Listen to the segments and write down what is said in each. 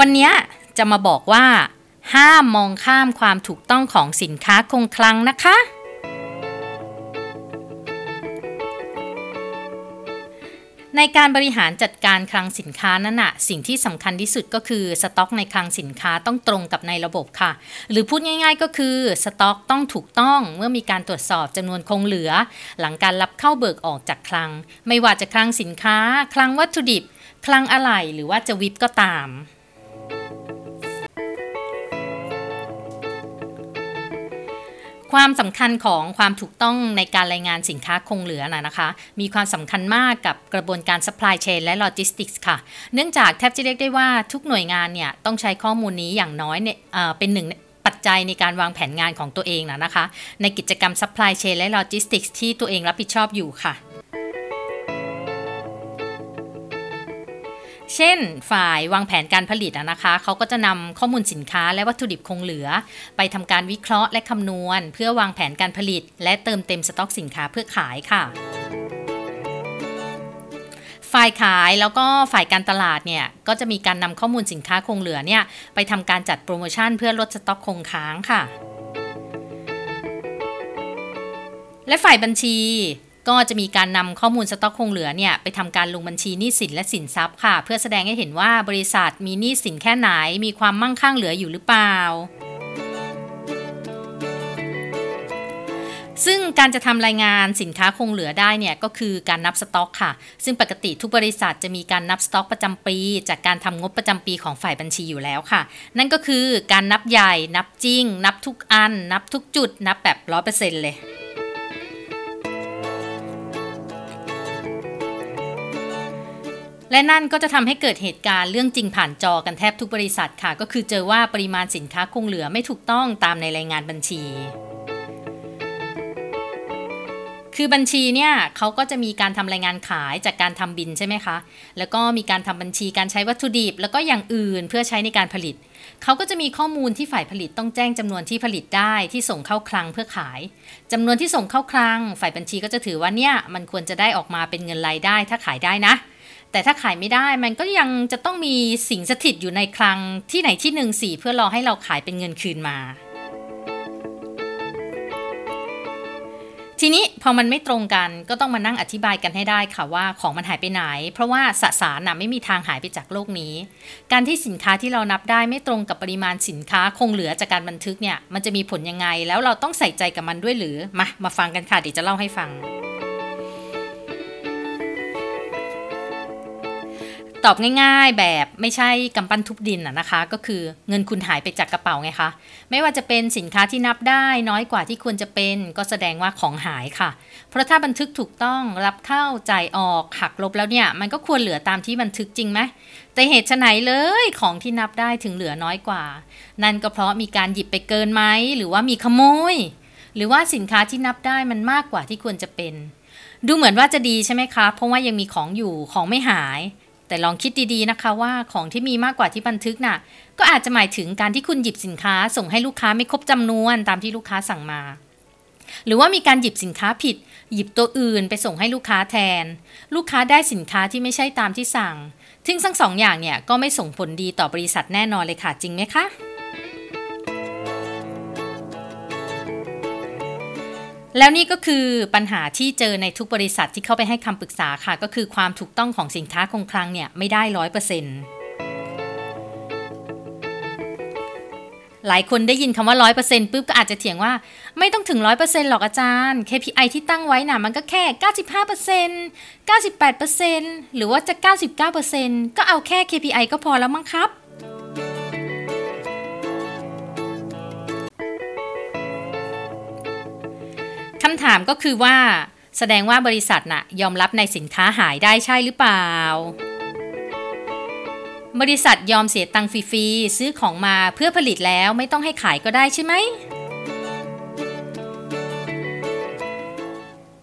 วันนี้จะมาบอกว่า ห้ามมองข้ามความถูกต้องของสินค้าคงคลังนะคะ ในการบริหารจัดการคลังสินค้านั้นนะสิ่งที่สำคัญที่สุดก็คือสต็อกในคลังสินค้าต้องตรงกับในระบบค่ะ หรือพูดง่าย ๆ ก็คือสต็อกต้องถูกต้องเมื่อมีการตรวจสอบจำนวนคงเหลือ หลังการรับเข้าเบิกออกจากคลัง ไม่ว่าจะคลังสินค้า คลังวัตถุดิบ คลังอะไหล่หรือว่าจะวิบก็ตาม ความสำคัญของความถูกต้องในการรายงานสินค้าคงเหลือนะนะคะ มีความสำคัญมากกับกระบวนการ supply chain และ logistics ค่ะ เนื่องจากแทบจะเรียกได้ว่าทุกหน่วยงานเนี่ย ต้องใช้ข้อมูลนี้อย่างน้อยเนี่ยเป็นหนึ่งปัจจัยในการวางแผนงานของตัวเองนะนะคะ ในกิจกรรม supply chain และ logistics ที่ตัวเองรับผิดชอบอยู่ค่ะ เช่น ฝ่ายวางแผนการผลิตนะคะเขาก็จะนำข้อมูลสินค้าและวัตถุดิบคงเหลือ ไปทำการวิเคราะห์และคำนวณ เพื่อวางแผนการผลิต และเติมเต็มสต็อกสินค้าเพื่อขายค่ะ ฝ่ายขายแล้วก็ฝ่ายการตลาดเนี่ยก็จะมีการนำข้อมูลสินค้าคงเหลือเนี่ยไปทำการจัดโปรโมชั่นเพื่อลดสต็อกคงค้างค่ะและฝ่ายบัญชี ก็จะมีการนำข้อมูลสต็อกคงเหลือเนี่ยไปทำการลงบัญชีหนี้สินและสินทรัพย์ค่ะ เพื่อแสดงให้เห็นว่าบริษัทมีหนี้สินแค่ไหน มีความมั่งคั่งเหลืออยู่หรือเปล่าซึ่งการจะทำรายงานสินค้าคงเหลือได้เนี่ยก็คือการนับสต็อกค่ะ ซึ่งปกติทุกบริษัทจะมีการนับสต็อกประจำปี จากการทำงบประจำปีของฝ่ายบัญชีอยู่แล้วค่ะ นั่นก็คือการนับใหญ่ นับจริง นับทุกอัน นับทุกจุด นับแบบร้อยเปอร์เซ็นต์เลย และนั่นก็จะทำให้เกิดเหตุการณ์เรื่องจริงผ่านจอกันแทบทุกบริษัทค่ะ ก็คือเจอว่าปริมาณสินค้าคงเหลือไม่ถูกต้องตามในรายงานบัญชี คือบัญชีเนี่ยเขาก็จะมีการทำรายงานขายจากการทำบินใช่ไหมคะ แล้วก็มีการทำบัญชีการใช้วัตถุดิบ แล้วก็อย่างอื่นเพื่อใช้ในการผลิต เขาก็จะมีข้อมูลที่ฝ่ายผลิตต้องแจ้งจำนวนที่ผลิตได้ที่ส่งเข้าคลังเพื่อขายจำนวนที่ส่งเข้าคลัง ฝ่ายบัญชีก็จะถือว่าเนี่ยมันควรจะได้ออกมาเป็นเงินรายได้ถ้าขายได้นะ แต่ถ้าขายไม่ได้มันก็ยังจะต้องมีสิ่งสถิตอยู่ในคลังที่ไหนที่หนึ่งสี่เพื่อรอให้เราขายเป็นเงินคืนมา ทีนี้พอมันไม่ตรงกันก็ต้องมานั่งอธิบายกันให้ได้ค่ะว่าของมันหายไปไหน เพราะว่าสสารน่ะไม่มีทางหายไปจากโลกนี้ การที่สินค้าที่เรานับได้ไม่ตรงกับปริมาณสินค้าคงเหลือจากการบันทึกเนี่ยมันจะมีผลยังไง แล้วเราต้องใส่ใจกับมันด้วยหรือมามาฟังกันค่ะเดี๋ยวจะเล่าให้ฟัง ตอบง่ายๆ แบบไม่ใช่กำปั้นทุบดินนะคะ ก็คือเงินคุณหายไปจากกระเป๋าไงคะ ไม่ว่าจะเป็นสินค้าที่นับได้น้อยกว่าที่ควรจะเป็นก็แสดงว่าของหายค่ะ เพราะถ้าบันทึกถูกต้องรับเข้าจ่ายออกหักลบแล้วเนี่ย มันก็ควรเหลือตามที่บันทึกจริงไหมแต่เหตุไฉนเลยของที่นับได้ถึงเหลือน้อยกว่า นั่นก็เพราะมีการหยิบไปเกินไหมหรือว่ามีขโมย หรือว่าสินค้าที่นับได้มันมากกว่าที่ควรจะเป็น ดูเหมือนว่าจะดีใช่ไหมคะ เพราะว่ายังมีของอยู่ของไม่หาย แต่ลองคิดดีๆนะคะว่าของที่มีมากกว่าที่บันทึกน่ะ ก็อาจจะหมายถึงการที่คุณหยิบสินค้า ส่งให้ลูกค้าไม่ครบจำนวนตามที่ลูกค้าสั่งมา หรือว่ามีการหยิบสินค้าผิด หยิบตัวอื่นไปส่งให้ลูกค้าแทน ลูกค้าได้สินค้าที่ไม่ใช่ตามที่สั่งซึ่งทั้งสองอย่างเนี่ยก็ไม่ส่งผลดีต่อบริษัทแน่นอนเลยค่ะจริงไหมคะ แล้วนี่ก็คือปัญหาที่เจอในทุกบริษัทที่เข้าไปให้คำปรึกษาค่ะ ก็คือความถูกต้องของสินค้าคงคลังเนี่ยไม่ได้ร้อยเปอร์เซ็นต์หลายคนได้ยินคำว่า100%ปุ๊บก็อาจจะเถียงว่า ไม่ต้องถึง100%หรอกอาจารย์ KPI ที่ตั้งไว้น่ะมันก็แค่95% 98%หรือว่าจะ99%ก็เอาแค่ KPI ก็พอแล้วมั้งครับ ถามก็คือว่า แสดงว่าบริษัทน่ะยอมรับในสินค้าหายได้ใช่หรือเปล่า บริษัทยอมเสียตังค์ฟรีๆซื้อของมาเพื่อผลิตแล้วไม่ต้องให้ขายก็ได้ใช่ไหม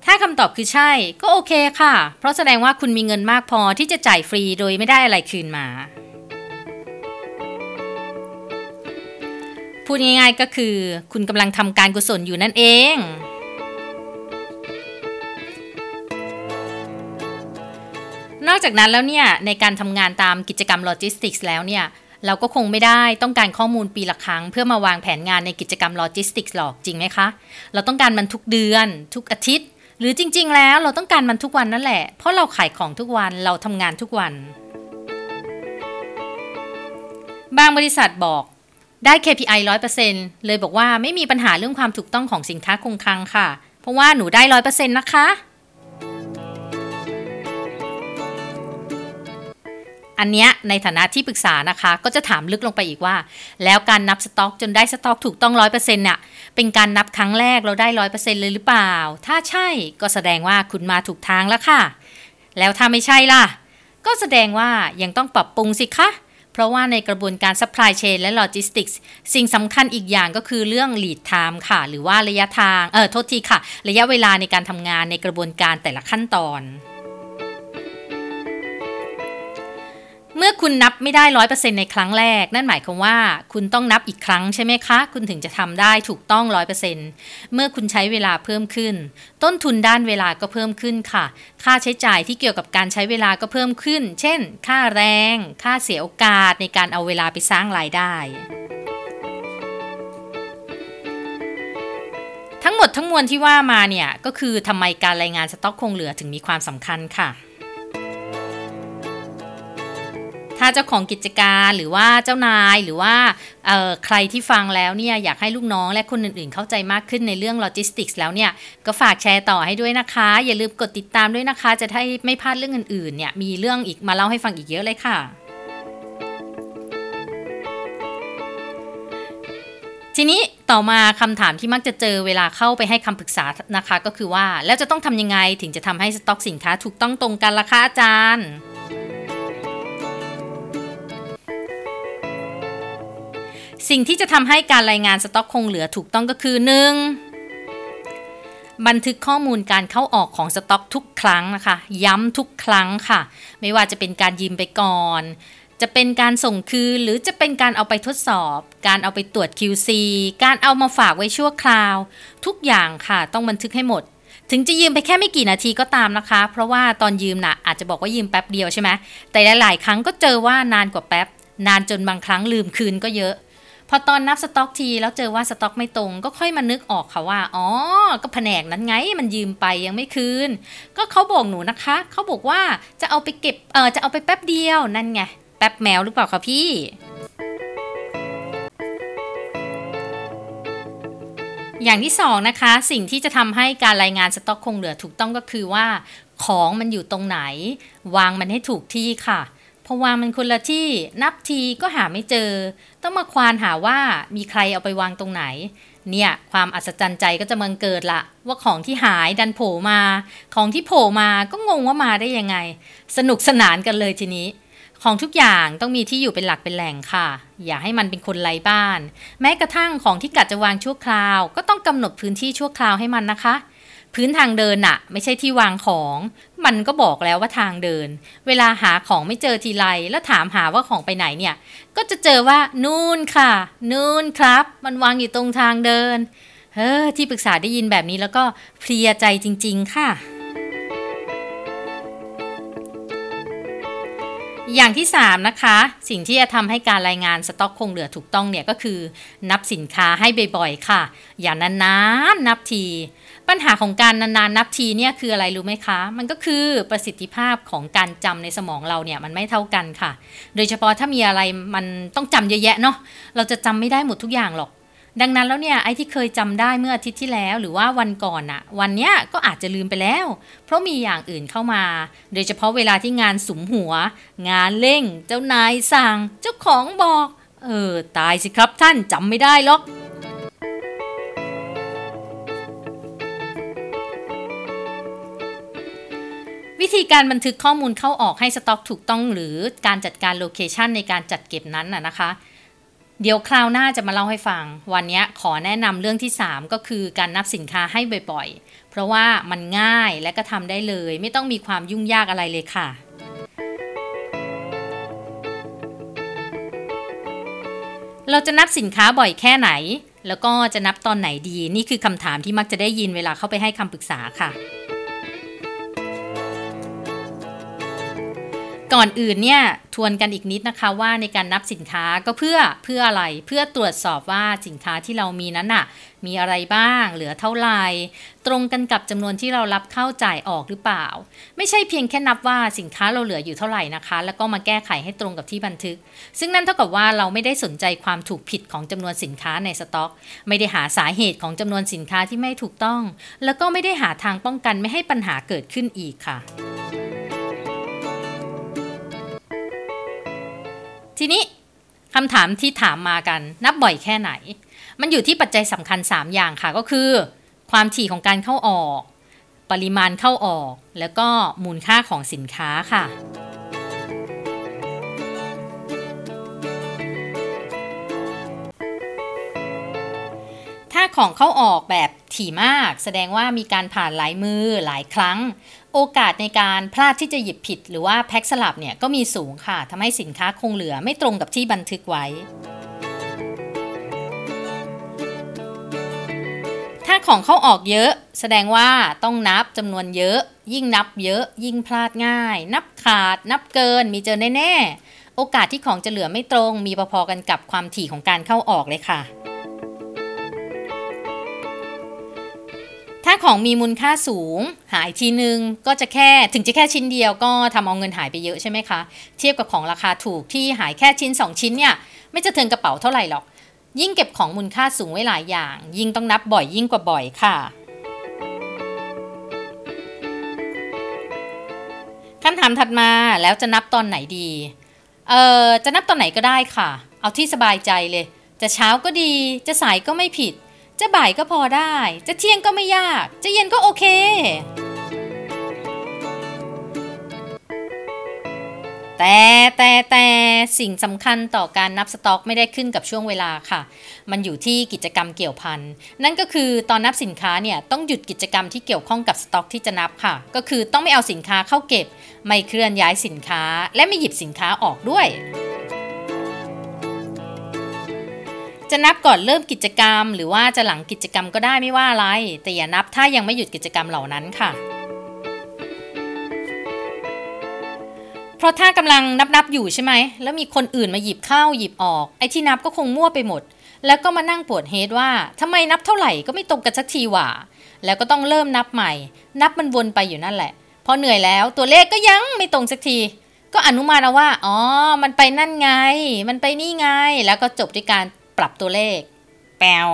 ถ้าคำตอบคือใช่ ก็โอเคค่ะ เพราะแสดงว่าคุณมีเงินมากพอที่จะจ่ายฟรีโดยไม่ได้อะไรคืนมาพูดง่ายๆก็คือ คุณกำลังทำการกุศลอยู่นั่นเอง นอกจากนั้นแล้วเนี่ยในการทำงานตามกิจกรรมโลจิสติกส์แล้วเนี่ยเราก็คงไม่ได้ต้องการข้อมูลปีละครั้ง เพื่อมาวางแผนงานในกิจกรรมโลจิสติกส์หรอกจริงไหมคะ เราต้องการมันทุกเดือน ทุกอาทิตย์ หรือจริง ๆ แล้วเราต้องการมันทุกวันนั่นแหละ เพราะเราขายของทุกวันเราทำงานทุกวัน บางบริษัทบอกได้ KPI 100%เลยบอกว่าไม่มีปัญหาเรื่องความถูกต้องของสินค้าคงคลังค่ะ เพราะว่าหนูได้ 100%นะคะ อันเนี้ยในฐานะที่ปรึกษานะคะ ก็จะถามลึกลงไปอีกว่า แล้วการนับสต็อกจนได้สต็อกถูกต้อง100%เนี่ยเป็นการนับครั้งแรกเราได้100%เลยหรือเปล่า ถ้าใช่ก็แสดงว่าคุณมาถูกทางแล้วค่ะ แล้วถ้าไม่ใช่ล่ะ ก็แสดงว่ายังต้องปรับปรุงสิคะเพราะว่าในกระบวนการ supply chain และ logistics สิ่งสำคัญอีกอย่างก็คือเรื่อง lead time ค่ะ หรือว่าระยะทาง เออโทษทีค่ะ ระยะเวลาในการทำงานในกระบวนการแต่ละขั้นตอน เมื่อคุณนับไม่ได้ร้อยเปอร์เซ็นในครั้งแรก นั่นหมายความว่า คุณต้องนับอีกครั้งใช่ไหมคะ คุณถึงจะทำได้ถูกต้องร้อยเปอร์เซ็นเมื่อคุณใช้เวลาเพิ่มขึ้น ต้นทุนด้านเวลาก็เพิ่มขึ้นค่ะ ค่าใช้จ่ายที่เกี่ยวกับการใช้เวลาก็เพิ่มขึ้น เช่น ค่าแรง ค่าเสียโอกาสในการเอาเวลาไปสร้างรายได้ทั้งหมดทั้งมวลที่ว่ามาเนี่ยก็คือทำไมการรายงานสต็อกคงเหลือถึงมีความสำคัญค่ะ ถ้าเจ้าของกิจการหรือว่าเจ้านายหรือว่าใครที่ฟังแล้วเนี่ยอยากให้ลูกน้องและคนอื่นๆ เข้าใจมากขึ้นในเรื่องโลจิสติกส์แล้วเนี่ยก็ฝากแชร์ต่อให้ด้วยนะคะ อย่าลืมกดติดตามด้วยนะคะ จะได้ไม่พลาดเรื่องอื่นๆเนี่ยมีเรื่องอีกมาเล่าให้ฟังอีกเยอะเลยค่ะทีนี้ต่อมาคำถามที่มักจะเจอเวลาเข้าไปให้คำปรึกษานะคะ ก็คือว่าแล้วจะต้องทำยังไงถึงจะทำให้สต็อกสินค้าถูกต้องตรงกันล่ะคะอาจารย์ สิ่งที่จะทำให้การรายงานสต็อกคงเหลือถูกต้องก็คือ 1. บันทึกข้อมูลการเข้าออกของสต็อกทุกครั้งนะคะ ย้ำทุกครั้งค่ะ ไม่ว่าจะเป็นการยืมไปก่อน จะเป็นการส่งคืนหรือจะเป็นการเอาไปทดสอบ การเอาไปตรวจ QC การเอามาฝากไว้ชั่วคราว ทุกอย่างค่ะต้องบันทึกให้หมดถึงจะยืมไปแค่ไม่กี่นาทีก็ตามนะคะ เพราะว่าตอนยืมนะ่ะอาจจะบอกว่ายืมแป๊บเดียวใช่ไหมแต่หลาย ๆ ครั้งก็เจอว่านานกว่าแป๊บ นานจนบางครั้งลืมคืนก็เยอะ อตอนนับสต็อกทีแล้วเจอว่าสต็อกไม่ตรง ก็ค่อยมานึกออกค่ะว่า อ๋อ ก็แผนกนั้นไงมันยืมไปยังไม่คืน ก็เขาบอกหนูนะคะ เขาบอกว่าจะเอาไปเก็บ เออจะเอาไปแป๊บเดียวนั่นไง แป๊บแมวหรือเปล่าคะพี่อย่างที่สองนะคะสิ่งที่จะทำให้การรายงานสต็อกคงเหลือถูกต้องก็คือว่า ของมันอยู่ตรงไหน วางมันให้ถูกที่ค่ะ พอวางมันคนละที่นับทีก็หาไม่เจอ ต้องมาควานหาว่ามีใครเอาไปวางตรงไหน เนี่ย ความอัศจรรย์ใจก็จะมังเกิดละว่าของที่หายดันโผล่มา ของที่โผล่มาก็งงว่ามาได้ยังไง สนุกสนานกันเลยทีนี้ ของทุกอย่างต้องมีที่อยู่เป็นหลักเป็นแหล่งค่ะ อย่าให้มันเป็นคนไร้บ้าน แม้กระทั่งของที่กัดจะวางชั่วคราว ก็ต้องกำหนดพื้นที่ชั่วคราวให้มันนะคะ พื้นทางเดินน่ะไม่ใช่ที่วางของ มันก็บอกแล้วว่าทางเดิน เวลาหาของไม่เจอทีไรแล้วถามหาว่าของไปไหนเนี่ย ก็จะเจอว่านู่นค่ะ นู่นครับ มันวางอยู่ตรงทางเดิน เฮ้อที่ปรึกษาได้ยินแบบนี้แล้วก็เพลียใจจริง ๆ ค่ะ อย่างที่ 3 นะคะ สิ่งที่จะทำให้การรายงานสต็อกคงเหลือถูกต้องเนี่ยก็คือ นับสินค้าให้บ่อยๆค่ะ อย่านานๆนับที ปัญหาของการนานๆนับทีเนี่ยคืออะไรรู้ไหมคะ มันก็คือประสิทธิภาพของการจำในสมองเราเนี่ยมันไม่เท่ากันค่ะ โดยเฉพาะถ้ามีอะไรมันต้องจำเยอะแยะเนาะ เราจะจำไม่ได้หมดทุกอย่างหรอก ดังนั้นแล้วเนี่ยไอ้ที่เคยจำได้เมื่ออาทิตย์ที่แล้วหรือว่าวันก่อนอะวันเนี้ยก็อาจจะลืมไปแล้ว เพราะมีอย่างอื่นเข้ามา โดยเฉพาะเวลาที่งานสุมหัว งานเร่ง เจ้านายสั่ง เจ้าของบอก เออตายสิครับท่านจำไม่ได้หรอก วิธีการบันทึกข้อมูลเข้าออกให้สต็อกถูกต้องหรือการจัดการโลเคชันในการจัดเก็บนั้นน่ะนะคะ เดี๋ยวคราวหน้าจะมาเล่าให้ฟัง วันนี้ขอแนะนำเรื่องที่ 3 ก็คือการนับสินค้าให้บ่อยๆ เพราะว่ามันง่ายและก็ทำได้เลย ไม่ต้องมีความยุ่งยากอะไรเลยค่ะเราจะนับสินค้าบ่อยแค่ไหน แล้วก็จะนับตอนไหนดี นี่คือคำถามที่มักจะได้ยินเวลาเข้าไปให้คำปรึกษาค่ะ ก่อนอื่นเนี่ยทวนกันอีกนิดนะคะว่าในการนับสินค้าก็เพื่อเพื่ออะไรเพื่อตรวจสอบว่าสินค้าที่เรามีนั้นน่ะมีอะไรบ้าง เหลือเท่าไหร่ตรงกันกับจำนวนที่เรารับเข้าจ่ายออกหรือเปล่า ไม่ใช่เพียงแค่นับว่าสินค้าเราเหลืออยู่เท่าไหร่นะคะ แล้วก็มาแก้ไขให้ตรงกับที่บันทึก ซึ่งนั่นเท่ากับว่าเราไม่ได้สนใจความถูกผิดของจำนวนสินค้าในสต็อก ไม่ได้หาสาเหตุของจำนวนสินค้าที่ไม่ถูกต้อง แล้วก็ไม่ได้หาทางป้องกันไม่ให้ปัญหาเกิดขึ้นอีกค่ะ ทีนี้คำถามที่ถามมากัน นับบ่อยแค่ไหน มันอยู่ที่ปัจจัยสำคัญ 3 อย่างค่ะก็คือ ความถี่ของการเข้าออก ปริมาณเข้าออก แล้วก็มูลค่าของสินค้าค่ะถ้าของเข้าออกแบบถี่มาก แสดงว่ามีการผ่านหลายมือหลายครั้ง โอกาสในการพลาดที่จะหยิบผิด หรือว่าแพ็คสลับเนี่ยก็มีสูงค่ะทำให้สินค้าคงเหลือไม่ตรงกับที่บันทึกไว้ ถ้าของเข้าออกเยอะ แสดงว่าต้องนับจำนวนเยอะ ยิ่งนับเยอะ ยิ่งพลาดง่าย นับขาด นับเกินมีเจอแน่ ๆ โอกาสที่ของจะเหลือไม่ตรง มีพอๆกันกับความถี่ของการเข้าออกเลยค่ะ ของมีมูลค่าสูง หายทีนึงก็จะแค่ถึงจะแค่ชิ้นเดียวก็ทำเอาเงินหายไปเยอะใช่ไหมคะ เทียบกับของราคาถูกที่หายแค่ชิ้น 2 ชิ้นเนี่ยไม่จะเทินกระเป๋าเท่าไหร่หรอก ยิ่งเก็บของมูลค่าสูงไว้หลายอย่าง ยิ่งต้องนับบ่อยยิ่งกว่าบ่อยค่ะคำถามถัดมาแล้วจะนับตอนไหนดี เอ่อจะนับตอนไหนก็ได้ค่ะ เอาที่สบายใจเลย จะเช้าก็ดี จะสายก็ไม่ผิด จะบ่ายก็พอได้ จะเที่ยงก็ไม่ยาก จะเย็นก็โอเค แต่แต่แต่สิ่งสำคัญต่อการนับสต็อกไม่ได้ขึ้นกับช่วงเวลาค่ะ มันอยู่ที่กิจกรรมเกี่ยวพัน นั่นก็คือตอนนับสินค้าเนี่ยต้องหยุดกิจกรรมที่เกี่ยวข้องกับสต็อกที่จะนับค่ะ ก็คือต้องไม่เอาสินค้าเข้าเก็บ ไม่เคลื่อนย้ายสินค้า และไม่หยิบสินค้าออกด้วย จะนับก่อนเริ่มกิจกรรม หรือว่าจะหลังกิจกรรมก็ได้ไม่ว่าอะไร แต่อย่านับถ้ายังไม่หยุดกิจกรรมเหล่านั้นค่ะ เพราะถ้ากำลังนับนับอยู่ใช่ไหม แล้วมีคนอื่นมาหยิบเข้าหยิบออก ไอ้ที่นับก็คงมั่วไปหมด แล้วก็มานั่งปวดเฮดว่าทำไมนับเท่าไหร่ก็ไม่ตรงกันสักทีว่ะแล้วก็ต้องเริ่มนับใหม่ นับมันวนไปอยู่นั่นแหละ พอเหนื่อยแล้วตัวเลขก็ยังไม่ตรงสักทีก็อนุมานเอาว่า อ๋อ มันไปนั่นไง มันไปนี่ไง แล้วก็จบด้วยการ ปรับตัวเลข แปว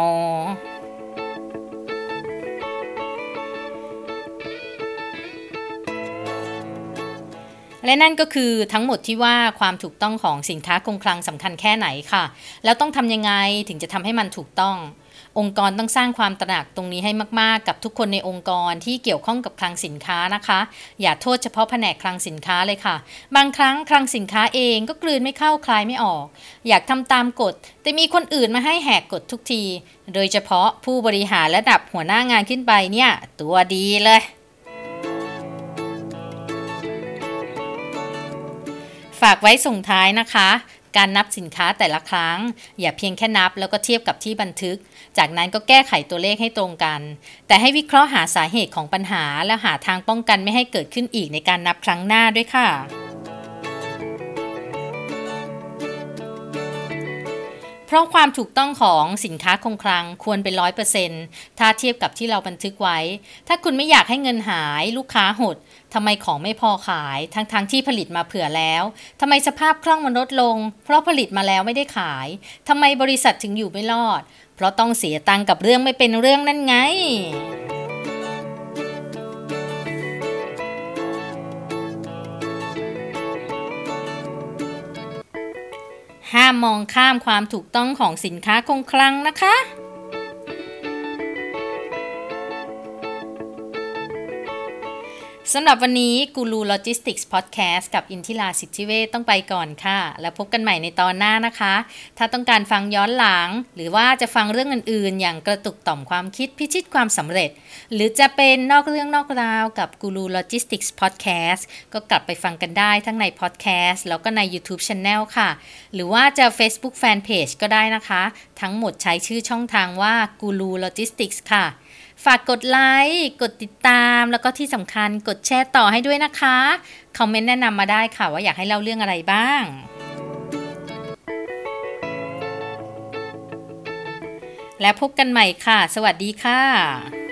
และนั่นก็คือทั้งหมดที่ว่าความถูกต้องของสินค้าคงคลังสำคัญแค่ไหนค่ะ แล้วต้องทำยังไงถึงจะทำให้มันถูกต้อง องค์กรต้องสร้างความตระหนักตรงนี้ให้มาก ๆ กับทุกคนในองค์กรที่เกี่ยวข้องกับคลังสินค้านะคะ อย่าโทษเฉพาะแผนกคลังสินค้าเลยค่ะ บางครั้งคลังสินค้าเองก็กลืนไม่เข้าคลายไม่ออก อยากทำตามกฎ แต่มีคนอื่นมาให้แหกกฎทุกที โดยเฉพาะผู้บริหารระดับหัวหน้างานขึ้นไปเนี่ยตัวดีเลยฝากไว้ส่งท้ายนะคะ การนับสินค้าแต่ละครั้ง อย่าเพียงแค่นับแล้วก็เทียบกับที่บันทึก จากนั้นก็แก้ไขตัวเลขให้ตรงกัน แต่ให้วิเคราะห์หาสาเหตุของปัญหา และหาทางป้องกันไม่ให้เกิดขึ้นอีกในการนับครั้งหน้าด้วยค่ะ เพราะความถูกต้องของสินค้าคงคลังควรเป็นร้อยเปอร์เซ็นต์ถ้าเทียบกับที่เราบันทึกไว้ ถ้าคุณไม่อยากให้เงินหายลูกค้าหดทำไมของไม่พอขาย ทั้งๆทที่ผลิตมาเผื่อแล้วทำไมสภาพคล่องมันลดลง เพราะผลิตมาแล้วไม่ได้ขายทำไมบริษัทถึงอยู่ไม่รอด เพราะต้องเสียตังกับเรื่องไม่เป็นเรื่องนั่นไง ห้ามมองข้ามความถูกต้องของสินค้าคงคลังนะคะ สำหรับวันนี้กูรูโลจิสติกส์พอดแคสต์กับอินทิราสิทธิเวทต้องไปก่อนค่ะ แล้วพบกันใหม่ในตอนหน้านะคะ ถ้าต้องการฟังย้อนหลัง หรือว่าจะฟังเรื่องอื่นๆ อย่างกระตุกต่อมความคิดพิชิตความสำเร็จ หรือจะเป็นนอกเรื่องนอกราวกับกูรูโลจิสติกส์พอดแคสต์ก็กลับไปฟังกันได้ทั้งในพอดแคสต์แล้วก็ใน YouTube Channel ค่ะ หรือว่าจะ Facebook Fanpage ก็ได้นะคะ ทั้งหมดใช้ชื่อช่องทางว่ากูรูโลจิสติกส์ค่ะ ฝากกดไลค์ กดติดตาม แล้วก็ที่สำคัญกดแชร์ต่อให้ด้วยนะคะ คอมเมนต์แนะนำมาได้ค่ะว่าอยากให้เล่าเรื่องอะไรบ้าง แล้วพบกันใหม่ค่ะ สวัสดีค่ะ